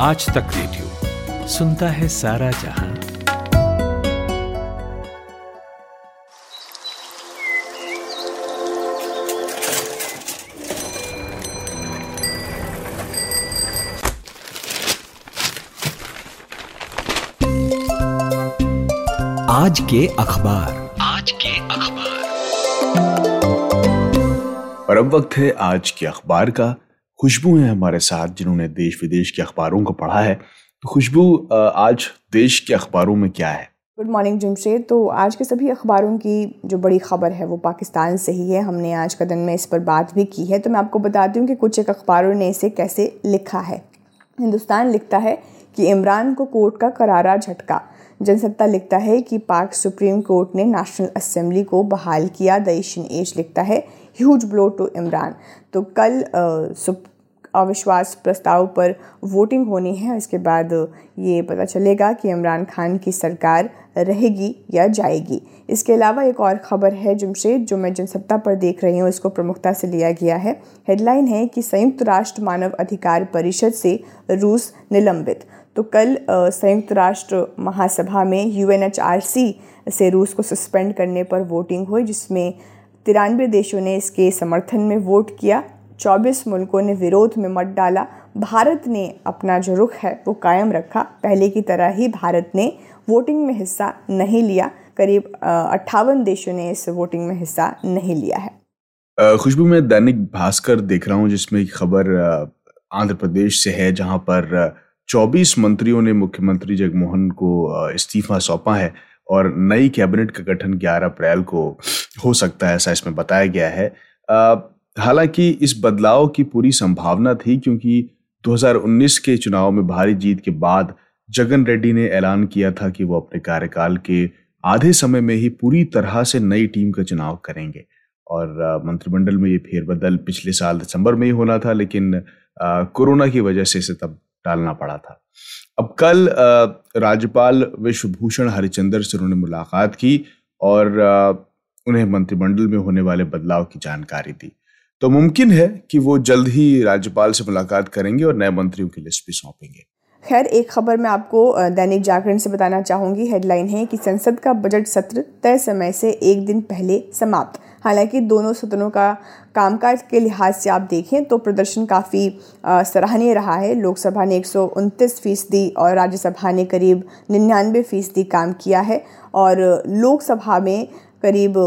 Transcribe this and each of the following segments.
आज तक रेडियो सुनता है सारा जहाँ। आज के अखबार। आज के अखबार। और अब वक्त है आज के अखबार का खुशबू हैं हमारे साथ, जिन्होंने देश विदेश के अखबारों को पढ़ा है। तो खुशबू आज देश के अखबारों में क्या है? गुड मॉर्निंग जमशेद तो आज के सभी अखबारों की जो बड़ी खबर है, वो पाकिस्तान से ही है। हमने आज का दिन में इस पर बात भी की है। तो मैं आपको बताती हूँ कि कुछ एक अखबारों ने इसे कैसे लिखा है। हिंदुस्तान लिखता है कि इमरान को कोर्ट का करारा झटका। जनसत्ता लिखता है कि पाक सुप्रीम कोर्ट ने नेशनल असेंबली को बहाल किया। द एशियन एज लिखता है ह्यूज ब्लो टू इमरान तो कल अविश्वास प्रस्ताव पर वोटिंग होनी है इसके बाद ये पता चलेगा कि इमरान खान की सरकार रहेगी या जाएगी। इसके अलावा एक और ख़बर है, जमशेद, जो मैं जनसत्ता पर देख रही हूँ, इसको प्रमुखता से लिया गया है। हेडलाइन है कि संयुक्त राष्ट्र मानव अधिकार परिषद से रूस निलंबित। तो कल संयुक्त राष्ट्र महासभा में यूएनएचआरसी से रूस को सस्पेंड करने पर वोटिंग हुई, जिसमें तिरानवे देशों ने इसके समर्थन में वोट किया। 24 मुल्कों ने विरोध में मत डाला। भारत ने अपना जो रुख है, वो कायम रखा। पहले की तरह ही भारत ने वोटिंग में हिस्सा नहीं लिया। करीब अट्ठावन देशों ने इस वोटिंग में हिस्सा नहीं लिया है। खुशबू, में दैनिक भास्कर देख रहा हूँ, जिसमें खबर आंध्र प्रदेश से है, जहाँ पर 24 मंत्रियों ने मुख्यमंत्री जगमोहन को इस्तीफा सौंपा है। और नई कैबिनेट का गठन 11 अप्रैल को हो सकता है, ऐसा इसमें बताया गया है। हालाँकि इस बदलाव की पूरी संभावना थी क्योंकि 2019 के चुनाव में भारी जीत के बाद जगन रेड्डी ने ऐलान किया था कि वो अपने कार्यकाल के आधे समय में ही पूरी तरह से नई टीम का चुनाव करेंगे। और मंत्रिमंडल में ये फेरबदल पिछले साल दिसंबर में ही होना था, लेकिन कोरोना की वजह से इसे तब टालना पड़ा था। अब कल राज्यपाल विश्वभूषण हरिचंद्र से उन्होंने मुलाकात की और उन्हें मंत्रिमंडल में होने वाले बदलाव की जानकारी दी। तो मुमकिन है कि वो जल्द ही राज्यपाल से मुलाकात करेंगे और नए मंत्रियों की लिस्ट भी सौंपेंगे। खैर, एक खबर मैं आपको दैनिक जागरण से बताना चाहूँगी। हेडलाइन है कि संसद का बजट सत्र तय समय से एक दिन पहले समाप्त। हालाँकि दोनों सदनों का कामकाज के लिहाज से आप देखें तो प्रदर्शन काफ़ी सराहनीय रहा है। लोकसभा ने एक फ़ीसदी और राज्यसभा ने करीब निन्यानवे फ़ीसदी काम किया है और लोकसभा में करीब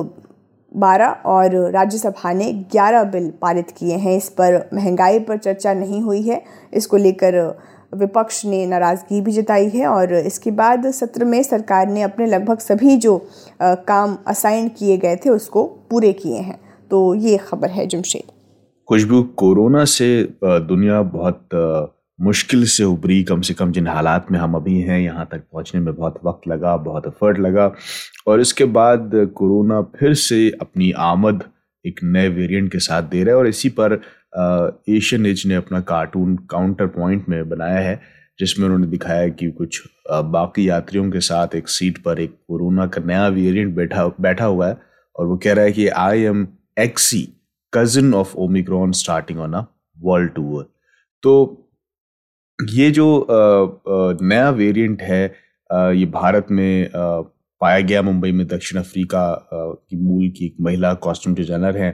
12 और राज्यसभा ने 11 बिल पारित किए हैं। इस पर महँगाई पर चर्चा नहीं हुई है। इसको लेकर विपक्ष ने नाराज़गी भी जताई है और इसके बाद सत्र में सरकार ने अपने लगभग सभी जो काम असाइन किए गए थे उसको पूरे किए हैं। तो ये खबर है जमशेद। खुशबू, कोरोना से दुनिया बहुत मुश्किल से उभरी कम से कम जिन हालात में हम अभी हैं, यहाँ तक पहुँचने में बहुत वक्त लगा, बहुत एफर्ट लगा। और इसके बाद कोरोना फिर से अपनी आमद एक नए वेरिएंट के साथ दे रहा है और इसी पर एशियन एज ने अपना कार्टून काउंटर पॉइंट में बनाया है, जिसमें उन्होंने दिखाया कि कुछ बाकी यात्रियों के साथ एक सीट पर एक कोरोना का नया वेरिएंट बैठा बैठा हुआ है और वो कह रहा है कि I am XE cousin of Omicron starting on a world tour तो ये जो नया वेरिएंट है ये भारत में पाया गया मुंबई में दक्षिण अफ्रीका की मूल की एक महिला कॉस्ट्यूम डिज़ाइनर हैं।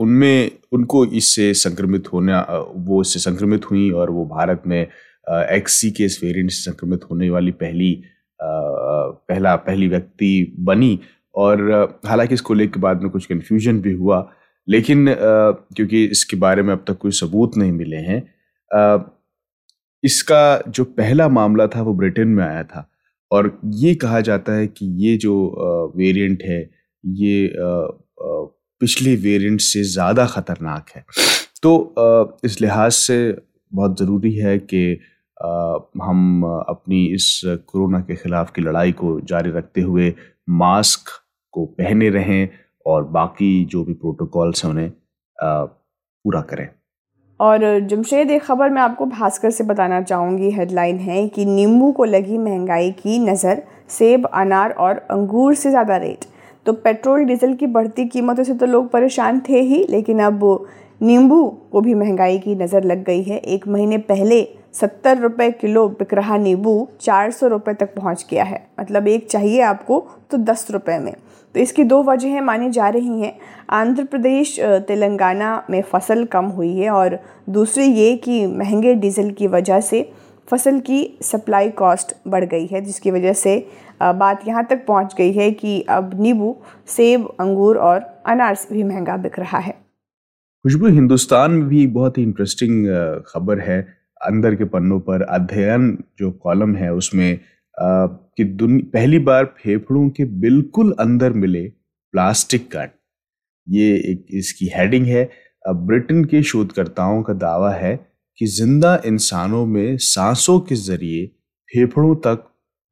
उनमें, उनको इससे संक्रमित होना वो इससे संक्रमित हुई और वो भारत में एक्सी के इस वेरिएंट से संक्रमित होने वाली पहली पहला, पहली व्यक्ति बनी। और हालाँकि इसको लेकर बाद में कुछ कन्फ्यूज़न भी हुआ, लेकिन क्योंकि इसके बारे में अब तक कोई सबूत नहीं मिले हैं इसका जो पहला मामला था वो ब्रिटेन में आया था। और ये कहा जाता है कि ये जो वेरिएंट है, ये पिछले वेरिएंट से ज़्यादा ख़तरनाक है। तो इस लिहाज से बहुत ज़रूरी है कि हम अपनी इस कोरोना के ख़िलाफ़ की लड़ाई को जारी रखते हुए मास्क को पहने रहें और बाकी जो भी प्रोटोकॉल्स हैं उन्हें पूरा करें। और जमशेद, एक ख़बर मैं आपको भास्कर से बताना चाहूँगी। हेडलाइन है कि नींबू को लगी महँगाई की नज़र, सेब, अनार और अंगूर से ज़्यादा रेट। तो पेट्रोल, डीजल की बढ़ती कीमतों से तो लोग परेशान थे ही, लेकिन अब नींबू को भी महँगाई की नज़र लग गई है। एक महीने पहले सत्तर रुपये किलो बिक रहा नींबू चार सौ रुपये तक पहुँच गया है। मतलब एक चाहिए आपको तो दस रुपये में। तो इसकी दो वजहें मानी जा रही हैं। आंध्र प्रदेश तेलंगाना में फ़सल कम हुई है और दूसरी ये कि महँगे डीजल की वजह से फ़सल की सप्लाई कॉस्ट बढ़ गई है, जिसकी वजह से बात यहाँ तक पहुँच गई है कि अब नींबू, सेब, अंगूर और अनार भी महँगा बिक रहा है। खुशबू हिंदुस्तान में भी बहुत ही इंटरेस्टिंग खबर है। अंदर के पन्नों पर अध्ययन जो कॉलम है उसमें कि पहली बार फेफड़ों के बिल्कुल अंदर मिले प्लास्टिक कण। ये एक इसकी हेडिंग है। ब्रिटेन के शोधकर्ताओं का दावा है कि ज़िंदा इंसानों में सांसों के ज़रिए फेफड़ों तक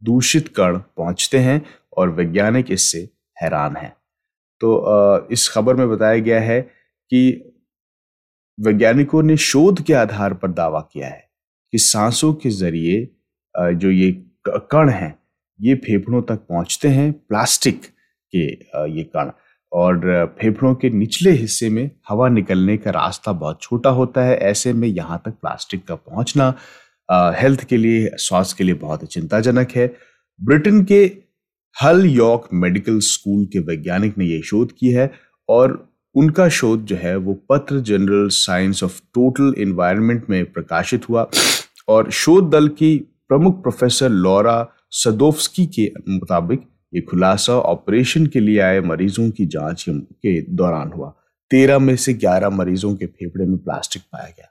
दूषित कण पहुँचते हैं और वैज्ञानिक इससे हैरान हैं। तो इस खबर में बताया गया है कि वैज्ञानिकों ने शोध के आधार पर दावा किया है कि सांसों के ज़रिए जो ये कण हैं, ये फेफड़ों तक पहुँचते हैं प्लास्टिक के ये कण। और फेफड़ों के निचले हिस्से में हवा निकलने का रास्ता बहुत छोटा होता है, ऐसे में यहाँ तक प्लास्टिक का पहुँचना हेल्थ के लिए, स्वास्थ्य के लिए बहुत चिंताजनक है। ब्रिटेन के हल यॉर्क मेडिकल स्कूल के वैज्ञानिक ने यह शोध की है और उनका शोध जो है वो पत्र general science of total environment में प्रकाशित हुआ और शोध दल की प्रमुख प्रोफेसर लॉरा सदोफ्सकी के मुताबिक ये खुलासा ऑपरेशन के लिए आए मरीजों की जाँच के दौरान हुआ। तेरह में से ग्यारह मरीजों के फेफड़े में प्लास्टिक पाया गया।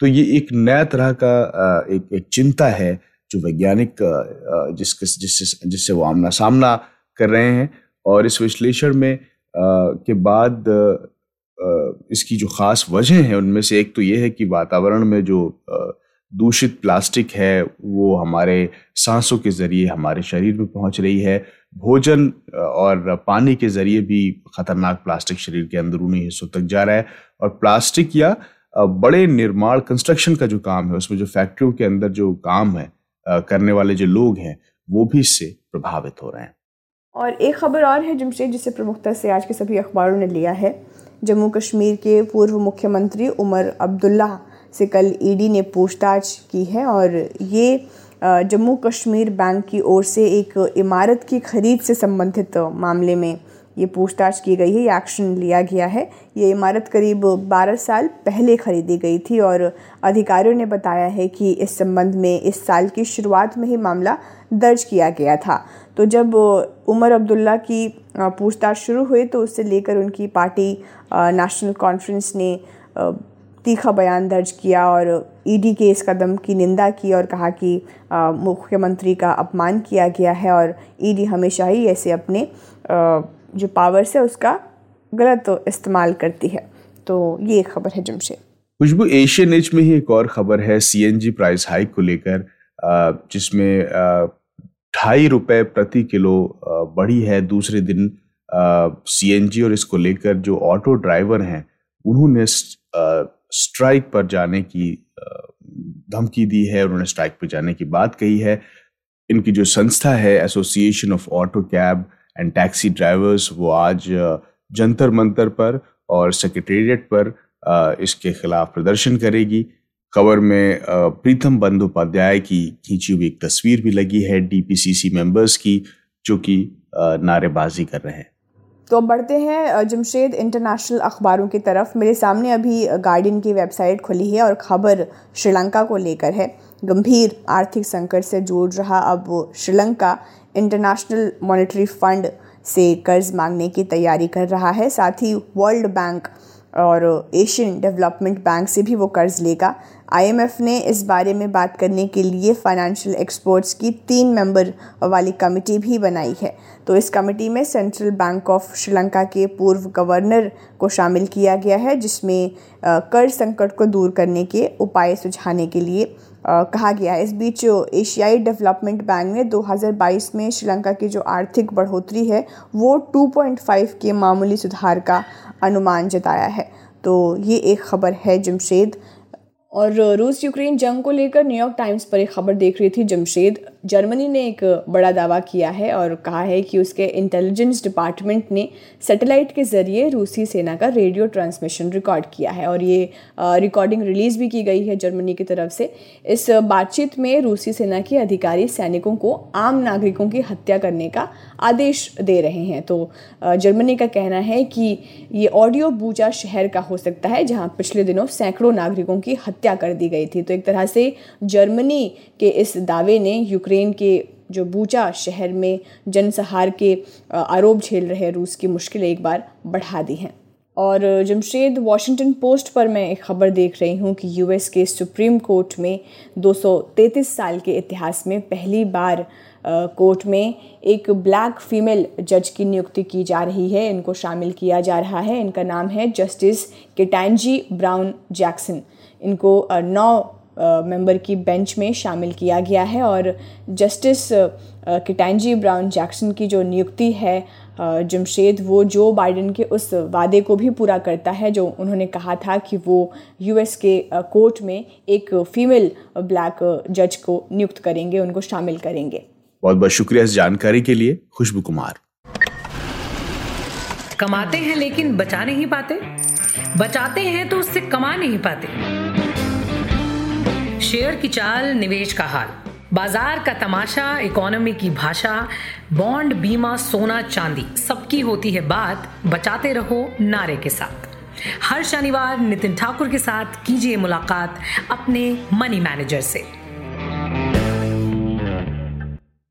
तो ये एक नया तरह का एक एक चिंता है जो वैज्ञानिक जिसके, जिससे जिससे वो आमना सामना कर रहे हैं और इस विश्लेषण में के बाद इसकी जो ख़ास वजह है, उनमें से एक तो ये है कि वातावरण में जो दूषित प्लास्टिक है, वो हमारे सांसों के ज़रिए हमारे शरीर में पहुँच रही है। भोजन और पानी के ज़रिए भी ख़तरनाक प्लास्टिक शरीर के अंदरूनी हिस्सों तक जा रहा है। और प्लास्टिक या बड़े निर्माण, कंस्ट्रक्शन का जो काम है, उसमें जो फैक्ट्रियों के अंदर जो काम है करने वाले जो लोग हैं, वो भी इससे प्रभावित हो रहे हैं। और एक खबर और है जमशेद, जिसे प्रमुखता से आज के सभी अखबारों ने लिया है। जम्मू कश्मीर के पूर्व मुख्यमंत्री उमर अब्दुल्ला से कल ईडी ने पूछताछ की है और ये जम्मू कश्मीर बैंक की ओर से एक इमारत की खरीद से संबंधित मामले में ये पूछताछ की गई है ये एक्शन लिया गया है। ये इमारत करीब 12 साल पहले खरीदी गई थी और अधिकारियों ने बताया है कि इस संबंध में इस साल की शुरुआत में ही मामला दर्ज किया गया था। तो जब उमर अब्दुल्ला की पूछताछ शुरू हुई तो उससे लेकर उनकी पार्टी नेशनल कॉन्फ्रेंस ने तीखा बयान दर्ज किया और ईडी के इस कदम की निंदा की और कहा कि मुख्यमंत्री का अपमान किया गया है और ईडी हमेशा ही ऐसे अपने आ, जो पावर्स है उसका गलत इस्तेमाल करती है। तो ये खबर है जमशेद। खुशबू एशियन एज में ही एक और खबर है सीएनजी प्राइस हाइक को लेकर जिसमें ढाई रुपए प्रति किलो बढ़ी है। दूसरे दिन सीएनजी और इसको लेकर जो ऑटो ड्राइवर हैं, उन्होंने स्ट्राइक पर जाने की धमकी दी है। उन्होंने स्ट्राइक पर जाने की बात कही है। इनकी जो संस्था है association of auto cab and taxi drivers वो आज जंतर मंतर पर और सेक्रेटेरिएट पर इसके खिलाफ प्रदर्शन करेगी। खबर में प्रीतम बंदोपाध्याय की खींची हुई एक तस्वीर भी लगी है डीपीसीसी मेंबर्स की, जो कि नारेबाजी कर रहे हैं। तो अब बढ़ते हैं जमशेद इंटरनेशनल अखबारों की तरफ़। मेरे सामने अभी गार्डियन की वेबसाइट खुली है और ख़बर श्रीलंका को लेकर है। गंभीर आर्थिक संकट से जूझ रहा अब श्रीलंका इंटरनेशनल मॉनेटरी फंड से कर्ज मांगने की तैयारी कर रहा है। साथ ही वर्ल्ड बैंक और एशियन डेवलपमेंट बैंक से भी वो कर्ज लेगा। आईएमएफ ने इस बारे में बात करने के लिए फाइनेंशियल एक्सपर्ट्स की तीन मेंबर वाली कमेटी भी बनाई है। तो इस कमेटी में सेंट्रल बैंक ऑफ़ श्रीलंका के पूर्व गवर्नर को शामिल किया गया है, जिसमें कर्ज संकट को दूर करने के उपाय सुझाने के लिए कहा गया है। इस बीच एशियाई डेवलपमेंट बैंक ने 2022 में श्रीलंका की जो आर्थिक बढ़ोतरी है, वो 2.5 के मामूली सुधार का अनुमान जताया है। तो ये एक ख़बर है, जमशेद। और रूस यूक्रेन जंग को लेकर न्यूयॉर्क टाइम्स पर एक खबर देख रही थी। जमशेद, जर्मनी ने एक, बड़ा दावा किया है और कहा है कि उसके इंटेलिजेंस डिपार्टमेंट ने सैटेलाइट के ज़रिए रूसी सेना का रेडियो ट्रांसमिशन रिकॉर्ड किया है और ये रिकॉर्डिंग रिलीज़ भी की गई है जर्मनी की तरफ़ से। इस बातचीत में रूसी सेना के अधिकारी सैनिकों को आम नागरिकों की हत्या करने का आदेश दे रहे हैं। तो जर्मनी का कहना है कि ये ऑडियो बूचा शहर का हो सकता है, जहाँ पिछले दिनों सैकड़ों नागरिकों की कर दी गई थी। तो एक तरह से जर्मनी के इस दावे ने यूक्रेन के जो बूचा शहर में जनसहार के आरोप झेल रहे रूस की मुश्किलें एक बार बढ़ा दी हैं। और जमशेद वॉशिंगटन पोस्ट पर मैं एक ख़बर देख रही हूँ कि यूएस के सुप्रीम कोर्ट में 233 साल के इतिहास में पहली बार कोर्ट में एक ब्लैक फीमेल जज की नियुक्ति की जा रही है। इनको शामिल किया जा रहा है। इनका नाम है जस्टिस केटैंजी ब्राउन जैक्सन। इनको नौ मेंबर की बेंच में शामिल किया गया है और जस्टिस किटैंजी ब्राउन जैक्सन की जो नियुक्ति है जमशेद वो जो बाइडन के उस वादे को भी पूरा करता है जो उन्होंने कहा था कि वो यूएस के कोर्ट में एक फीमेल ब्लैक जज को नियुक्त करेंगे उनको शामिल करेंगे। बहुत बहुत शुक्रिया इस जानकारी के लिए खुशबू कुमार। कमाते हैं लेकिन बचा नहीं पाते? बचाते हैं तो उससे कमा नहीं पाते। शेयर की चाल, निवेश का हाल। बाज़ार का तमाशा, इकोनॉमी की भाषा, बॉन्ड, बीमा, सोना, चांदी, सबकी होती है बात। बचाते रहो नारे के साथ। हर शनिवार नितिन ठाकुर के साथ कीजिए मुलाकात अपने मनी मैनेजर से।